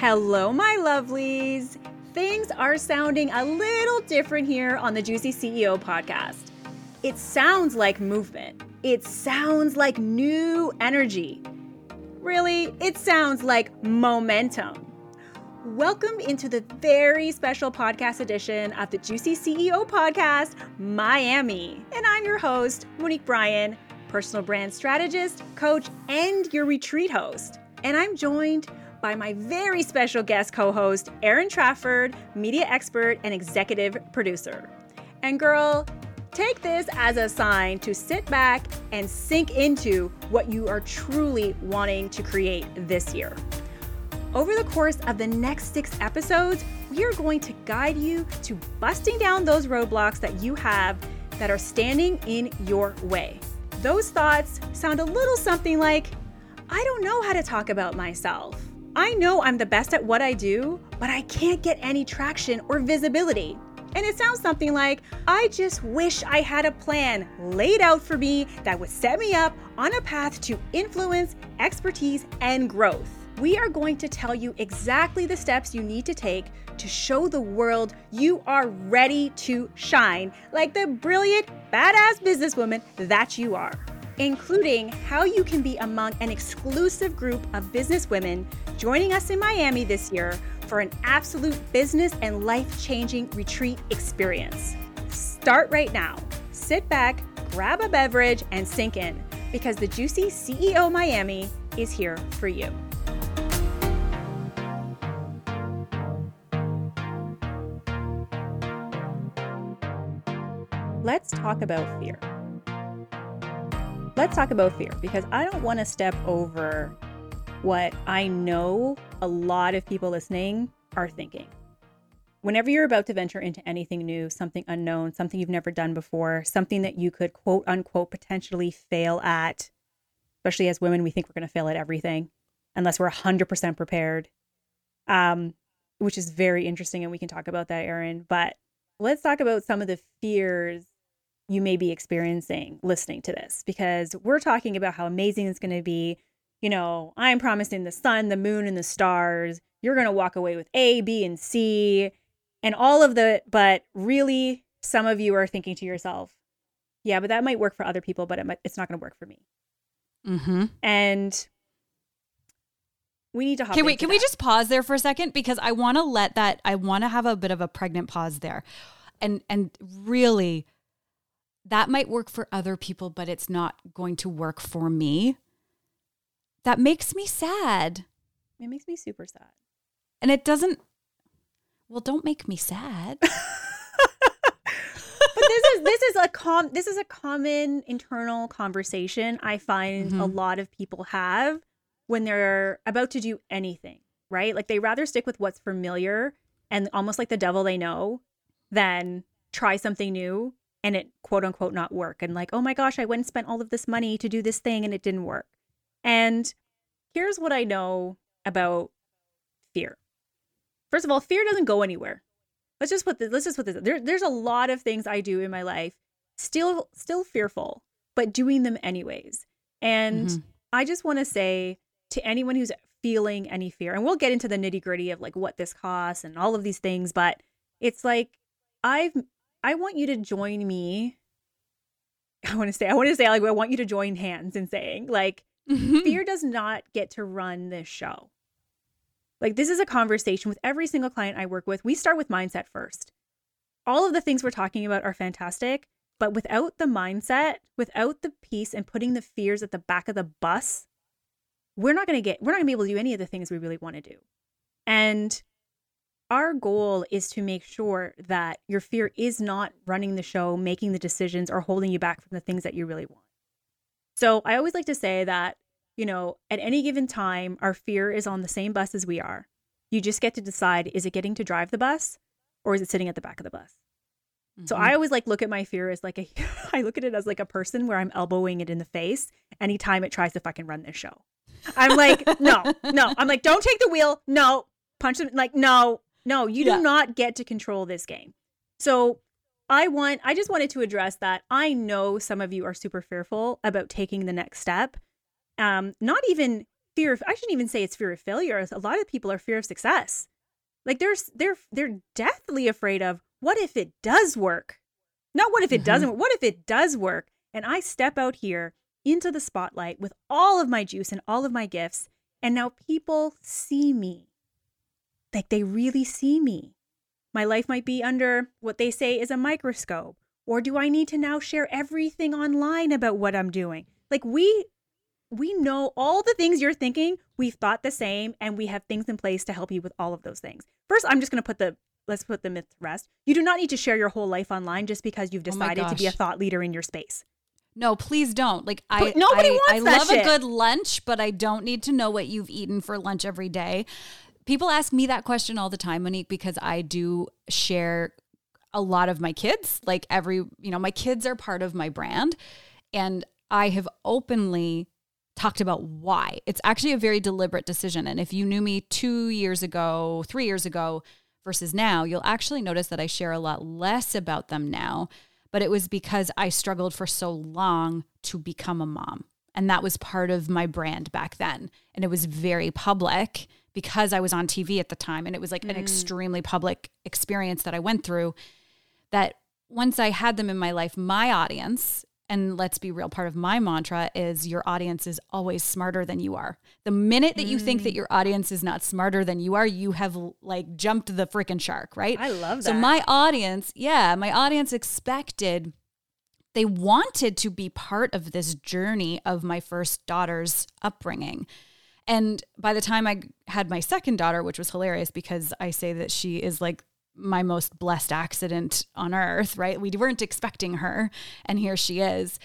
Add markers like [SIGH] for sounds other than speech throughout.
Hello, my lovelies. Things are sounding a little different here on the Juicy CEO podcast. It sounds like movement, it sounds like new energy. Really, it sounds like momentum. Welcome into the very special podcast edition of the Juicy CEO podcast, Miami. And I'm your host, Monique Bryan, personal brand strategist, coach, and your retreat host. And I'm joined by my very special guest co host, Erin Trafford, media expert and executive producer. And girl, take this as a sign to sit back and sink into what you are truly wanting to create this year. Over the course of the next six episodes, we are going to guide you to busting down those roadblocks that you have that are standing in your way. Those thoughts sound a little something like, I don't know how to talk about myself. I know I'm the best at what I do, but I can't get any traction or visibility. And it sounds something like, I just wish I had a plan laid out for me that would set me up on a path to influence, expertise, and growth. We are going to tell you exactly the steps you need to take to show the world you are ready to shine like the brilliant, badass businesswoman that you are including how you can be among an exclusive group of business women joining us in Miami this year for an absolute business and life changing retreat experience. Start right now. Sit back, grab a beverage, and sink in because the Juicy CEO Miami is here for you. Let's talk about fear let's talk about fear because I don't want to step over what I know a lot of people listening are thinking. Whenever you're about to venture into anything new, something unknown, something you've never done before, something that you could quote unquote potentially fail at, especially as women, we think we're going to fail at everything unless we're 100% prepared, um, which is very interesting. And we can talk about that, Erin. But let's talk about some of the fears you may be experiencing listening to this because we're talking about how amazing it's going to be. You know, I'm promising the sun, the moon, and the stars. You're going to walk away with A, B, and C, and all of the, but really, some of you are thinking to yourself, yeah, but that might work for other people, but it might, it's not going to work for me. Mm-hmm. And we need to hop. Can we? Can that. we just pause there for a second because I want to let that. I want to have a bit of a pregnant pause there, and and really that might work for other people, but it's not going to work for me. That makes me sad. It makes me super sad. And it doesn't, well, don't make me sad. [LAUGHS] but this is this is a com this is a common internal conversation I find mm-hmm. a lot of people have when they're about to do anything, right? Like they rather stick with what's familiar and almost like the devil they know than try something new and it quote unquote not work and like oh my gosh i went and spent all of this money to do this thing and it didn't work and here's what i know about fear first of all fear doesn't go anywhere let's just put this let's just put this there, there's a lot of things i do in my life still still fearful but doing them anyways and mm-hmm. i just want to say to anyone who's feeling any fear and we'll get into the nitty gritty of like what this costs and all of these things but it's like i've I want you to join me. [LAUGHS] I want to say, I want to say, like, I want you to join hands in saying, like, mm-hmm. fear does not get to run this show. Like, this is a conversation with every single client I work with. We start with mindset first. All of the things we're talking about are fantastic, but without the mindset, without the peace and putting the fears at the back of the bus, we're not going to get, we're not going to be able to do any of the things we really want to do. And our goal is to make sure that your fear is not running the show, making the decisions, or holding you back from the things that you really want. So I always like to say that, you know, at any given time, our fear is on the same bus as we are. You just get to decide is it getting to drive the bus or is it sitting at the back of the bus? Mm-hmm. So I always like look at my fear as like a [LAUGHS] I look at it as like a person where I'm elbowing it in the face anytime it tries to fucking run this show. I'm like, no, no. I'm like, don't take the wheel. No. Punch them like, no, no, you do not get to control this game. So I want I just wanted to address that. I know some of you are super fearful about taking the next step. Um, not even fear of, I shouldn't even say it's fear of failure. A lot of people are fear of success. Like they're they're they're deathly afraid of what if it does work? Not what if it mm-hmm. doesn't. What if it does work? And I step out here into the spotlight with all of my juice and all of my gifts, and now people see me. Like they really see me. My life might be under what they say is a microscope. Or do I need to now share everything online about what I'm doing? Like we we know all the things you're thinking. We've thought the same and we have things in place to help you with all of those things. First, I'm just going to put the let's put the myth to rest. You do not need to share your whole life online just because you've oh decided oh to be a thought leader in your space. No, please don't. Like I, nobody I, wants I that love shit. a good lunch, but I don't need to know what you've eaten for lunch every day. People ask me that question all the time, Monique, because I do share a lot of my kids. Like every, you know, my kids are part of my brand, and I have openly talked about why. It's actually a very deliberate decision. And if you knew me two years ago, three years ago versus now, you'll actually notice that I share a lot less about them now but it was because I struggled for so long to become a mom. And that was part of my brand back then. And it was very public because I was on TV at the time. And it was like mm. an extremely public experience that I went through. That once I had them in my life, my audience, and let's be real, part of my mantra is your audience is always smarter than you are. The minute that you mm. think that mm. your audience is not smarter than you are, you have like jumped the freaking shark, right? I love that. So my audience, yeah, my audience expected they wanted to be part of this journey of my first daughter's upbringing. And by the time I had my second daughter, which was hilarious because I say that she is like my most blessed accident on earth, right? We weren't expecting her, and here she is.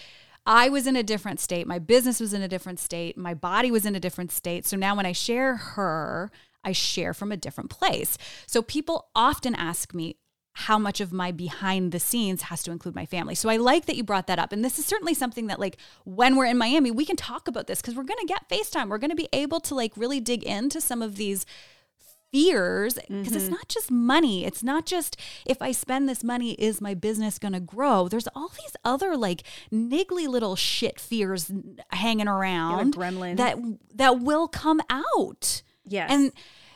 I was in a different state. My business was in a different state. My body was in a different state. So now when I share her, I share from a different place. So people often ask me, how much of my behind the scenes has to include my family. So I like that you brought that up. And this is certainly something that like when we're in Miami, we can talk about this because we're going to get FaceTime. We're going to be able to like really dig into some of these fears because mm-hmm. it's not just money. It's not just if I spend this money, is my business going to grow? There's all these other like niggly little shit fears hanging around yeah, like that that will come out. Yes. And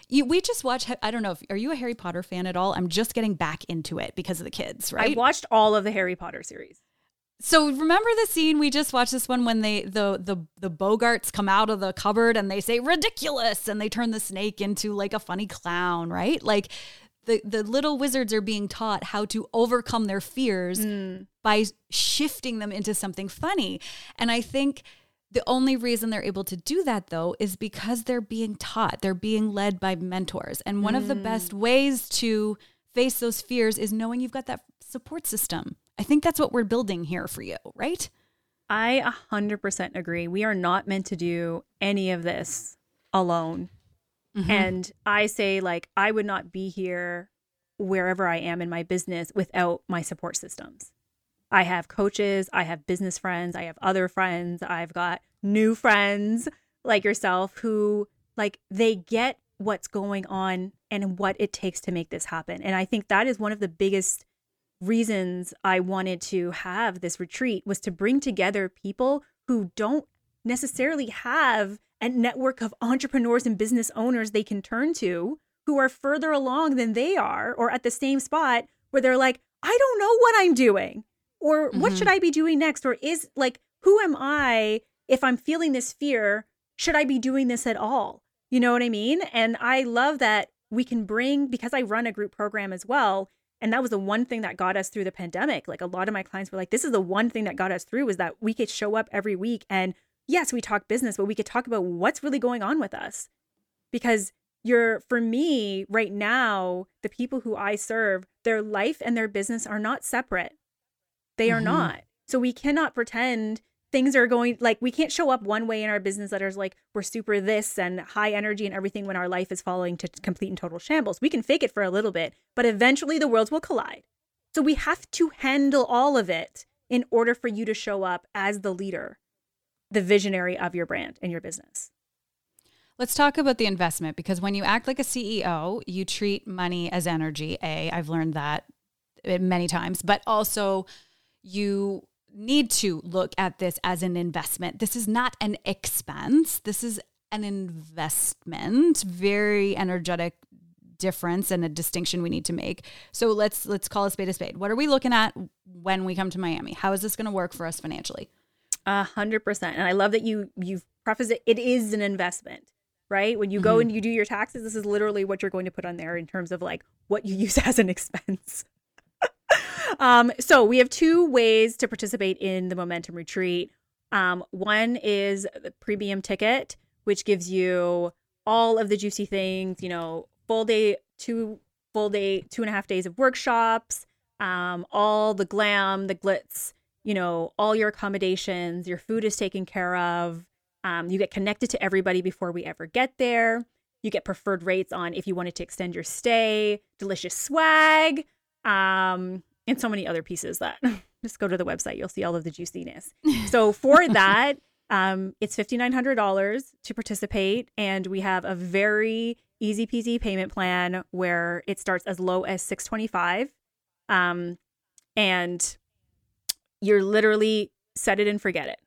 you, we just watched. I don't know. If, are you a Harry Potter fan at all? I'm just getting back into it because of the kids. Right. I watched all of the Harry Potter series. So remember the scene we just watched this one when they the the the Boggarts come out of the cupboard and they say Riddikulus and they turn the snake into like a funny clown, right? Like the the little wizards are being taught how to overcome their fears mm. by shifting them into something funny. And I think the only reason they're able to do that though is because they're being taught. They're being led by mentors. And one mm. of the best mm. ways to face those fears is knowing you've got that support system I think that's what we're building here for you, right? I 100% agree. We are not meant to do any of this alone. Mm-hmm. And I say, like, I would not be here wherever I am in my business without my support systems. I have coaches, I have business friends, I have other friends, I've got new friends like yourself who, like, they get what's going on and what it takes to make this happen. And I think that is one of the biggest reasons I wanted to have this retreat was to bring together people who don't necessarily have a network of entrepreneurs and business owners they can turn to who are further along than they are or at the same spot where they're like, I don't know what I'm doing or mm-hmm. what should I be doing next? Or is like, who am I if I'm feeling this fear? Should I be doing this at all? You know what I mean? And I love that we can bring, because I run a group program as well, and that was the one thing that got us through the pandemic like a lot of my clients were like this is the one thing that got us through was that we could show up every week and yes we talk business but we could talk about what's really going on with us because you're for me right now the people who i serve their life and their business are not separate they are mm-hmm. not so we cannot pretend things are going like we can't show up one way in our business letters like we're super this and high energy and everything when our life is falling to complete and total shambles. We can fake it for a little bit, but eventually the worlds will collide. So we have to handle all of it in order for you to show up as the leader, the visionary of your brand and your business. Let's talk about the investment because when you act like a CEO, you treat money as energy. A, I've learned that many times, but also you need to look at this as an investment. This is not an expense. This is an investment, very energetic difference and a distinction we need to make. So let's let's call a spade a spade. What are we looking at when we come to Miami? How is this going to work for us financially? A hundred percent. And I love that you you've prefaced it. It is an investment, right? When you go mm-hmm. and you do your taxes, this is literally what you're going to put on there in terms of like what you [LAUGHS] use as an expense. Um, so we have two ways to participate in the momentum retreat. Um, one is the premium ticket, which gives you all of the juicy things, you know, full day, two full day, two and a half days of workshops, um, all the glam, the glitz, you know, all your accommodations, your food is taken care of. Um, you get connected to everybody before we ever get there. You get preferred rates on if you wanted to extend your stay, delicious swag, um, and so many other pieces that [LAUGHS] just go to the website. You'll see all of the juiciness. [LAUGHS] So for that, um, it's $5,900 to participate. And we have a very easy peasy payment plan where it starts as low as 625 um, and you're literally set it and forget it.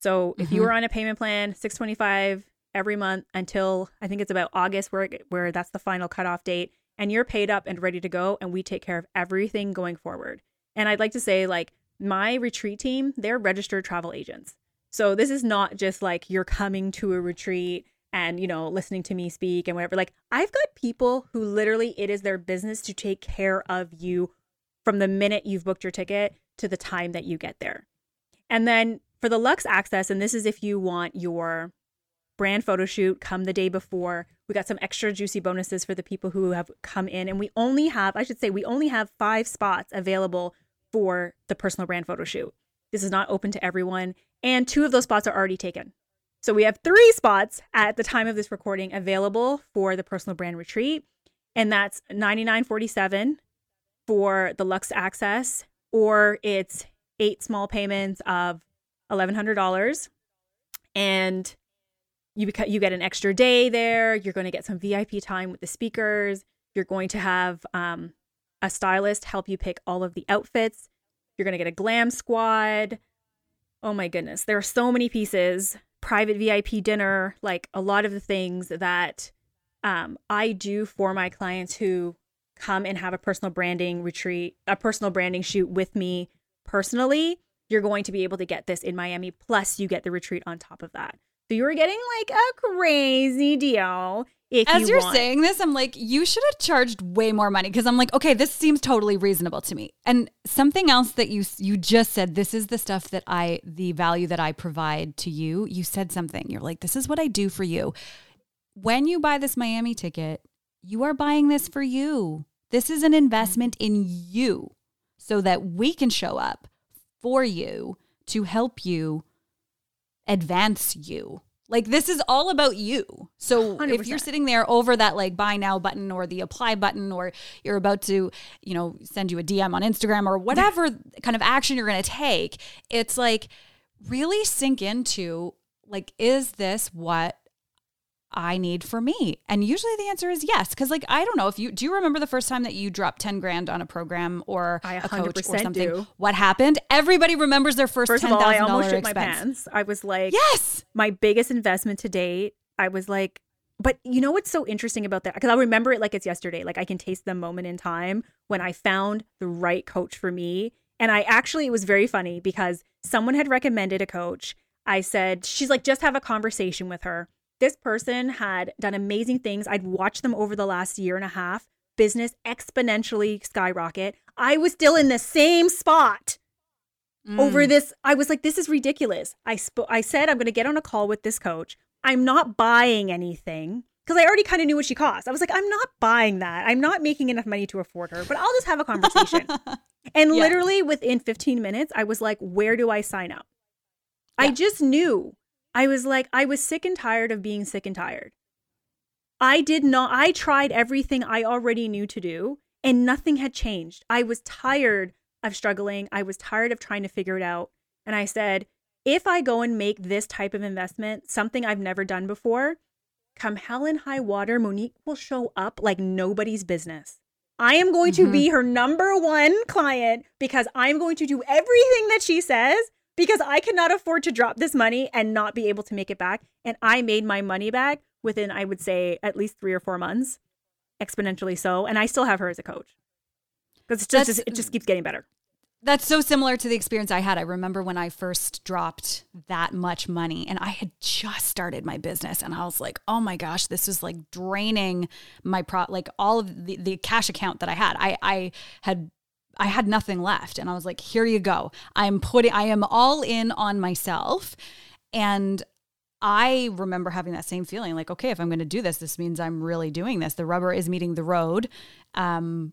So if mm-hmm. you were on a payment plan, 625 every month until I think it's about August where where that's the final cutoff date and you're paid up and ready to go and we take care of everything going forward. And I'd like to say like my retreat team, they're registered travel agents. So this is not just like you're coming to a retreat and you know listening to me speak and whatever like i've got people who literally it is their business to take care of you from the minute you've booked your ticket to the time that you get there and then for the lux access and this is if you want your brand photo shoot come the day before we got some extra juicy bonuses for the people who have come in and we only have i should say we only have five spots available for the personal brand photo shoot this is not open to everyone and two of those spots are already taken. So we have three spots at the time of this recording available for the personal brand retreat, and that's 99.47 for the Lux Access, or it's eight small payments of $1,100, and you beca- you get an extra day there. You're going to get some VIP time with the speakers. You're going to have um, a stylist help you pick all of the outfits. You're going to get a glam squad. Oh my goodness. There are so many pieces. Private VIP dinner, like a lot of the things that um, I do for my clients who come and have a personal branding retreat, a personal branding shoot with me personally. You're going to be able to get this in Miami. Plus, you get the retreat on top of that. So you were getting like a crazy deal. If As you are want. saying this, I'm like, you should have charged way more money because I'm like, okay, this seems totally reasonable to me. And something else that you you just said, this is the stuff that I, the value that I provide to you. You said something. You're like, this is what I do for you. When you buy this Miami ticket, you are buying this for you. This is an investment in you, so that we can show up for you to help you advance you. Like this is all about you. So 100%. if you're sitting there over that like buy now button or the apply button or you're about to, you know, send you a DM on Instagram or whatever kind of action you're going to take, it's like really sink into like is this what I need for me? And usually the answer is yes. Cause like, I don't know if you, do you remember the first time that you dropped 10 grand on a program or I a coach or something? Do. What happened? Everybody remembers their first, first $10,000 of all, I almost shit my pants. I was like, yes, my biggest investment to date. I was like, but you know what's so interesting about that? Because I'll remember it like it's yesterday. Like I can taste the moment in time when I found the right coach for me. And I actually, it was very funny because someone had recommended a coach. I said, she's like, just have a conversation with her this person had done amazing things. I'd watched them over the last year and a half, business exponentially skyrocket. I was still in the same spot mm. over this. I was like, this is ridiculous. I sp- I said I'm going to get on a call with this coach. I'm not buying anything because I already kind of knew what she cost. I was like, I'm not buying that. I'm not making enough money to afford her, but I'll just have a conversation. [LAUGHS] and yeah. literally within 15 minutes, I was like, where do I sign up? Yeah. I just knew I was like, I was sick and tired of being sick and tired. I did not, I tried everything I already knew to do and nothing had changed. I was tired of struggling. I was tired of trying to figure it out. And I said, if I go and make this type of investment, something I've never done before, come hell and high water, Monique will show up like nobody's business. I am going mm-hmm. to be her number one client because I'm going to do everything that she says because I cannot afford to drop this money and not be able to make it back. And I made my money back within, I would say, at least three or four months, exponentially so. And I still have her as a coach because it just, it just keeps getting better. That's so similar to the experience I had. I remember when I first dropped that much money and I had just started my business and I was like, "Oh my gosh, this is like draining my pro like all of the, the cash account that I had. I I had I had nothing left and I was like, "Here you go. I'm putting I am all in on myself." And I remember having that same feeling like, okay, if I'm going to do this, this means I'm really doing this. The rubber is meeting the road. Um,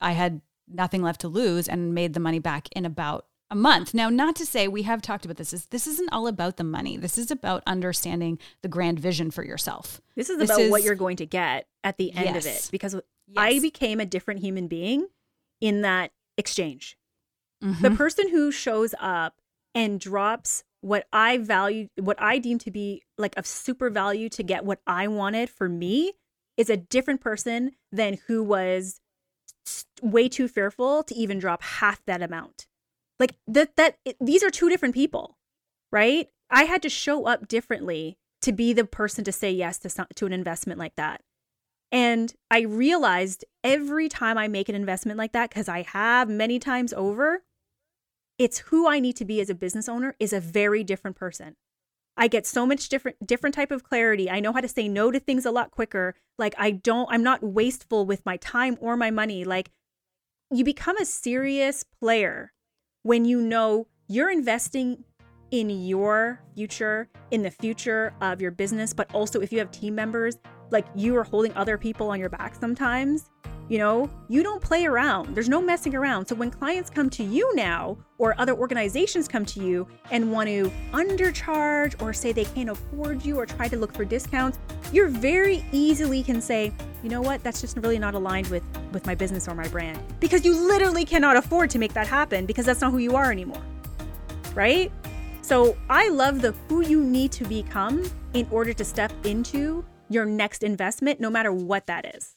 I had nothing left to lose and made the money back in about a month. Now, not to say we have talked about this is this isn't all about the money. This is about understanding the grand vision for yourself. This is this about is, what you're going to get at the end yes. of it because yes. I became a different human being in that exchange. Mm-hmm. The person who shows up and drops what I value, what I deem to be like of super value to get what I wanted for me is a different person than who was way too fearful to even drop half that amount. Like that that it, these are two different people, right? I had to show up differently to be the person to say yes to some, to an investment like that. And I realized every time I make an investment like that cuz I have many times over, it's who I need to be as a business owner is a very different person. I get so much different different type of clarity. I know how to say no to things a lot quicker. Like I don't I'm not wasteful with my time or my money. Like you become a serious player when you know you're investing in your future, in the future of your business, but also if you have team members, like you are holding other people on your back sometimes, you know, you don't play around. There's no messing around. So when clients come to you now, or other organizations come to you and want to undercharge or say they can't afford you or try to look for discounts, you're very easily can say, you know what, that's just really not aligned with with my business or my brand. Because you literally cannot afford to make that happen because that's not who you are anymore. Right? So I love the who you need to become in order to step into your next investment, no matter what that is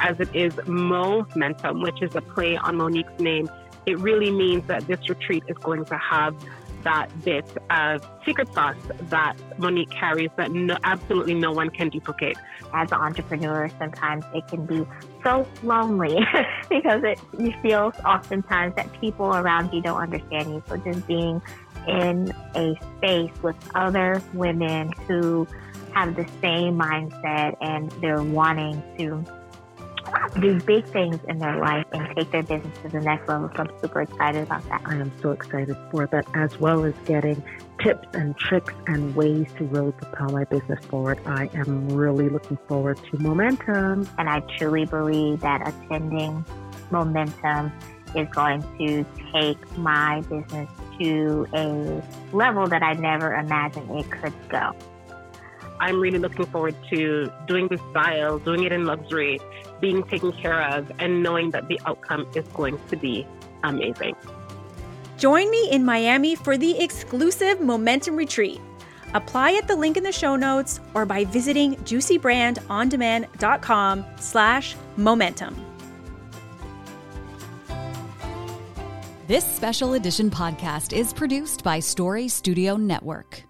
as it is momentum, which is a play on Monique's name. It really means that this retreat is going to have that bit of secret sauce that Monique carries that no, absolutely no one can duplicate. As an entrepreneur, sometimes it can be so lonely [LAUGHS] because it you feel oftentimes that people around you don't understand you. So just being in a space with other women who have the same mindset and they're wanting to do big things in their life and take their business to the next level. So I'm super excited about that. I am so excited for that, as well as getting tips and tricks and ways to really propel my business forward. I am really looking forward to momentum. And I truly believe that attending momentum is going to take my business to a level that I never imagined it could go. I'm really looking forward to doing this style, doing it in luxury, being taken care of, and knowing that the outcome is going to be amazing. Join me in Miami for the exclusive Momentum Retreat. Apply at the link in the show notes or by visiting juicybrandondemand.com slash momentum. This special edition podcast is produced by Story Studio Network.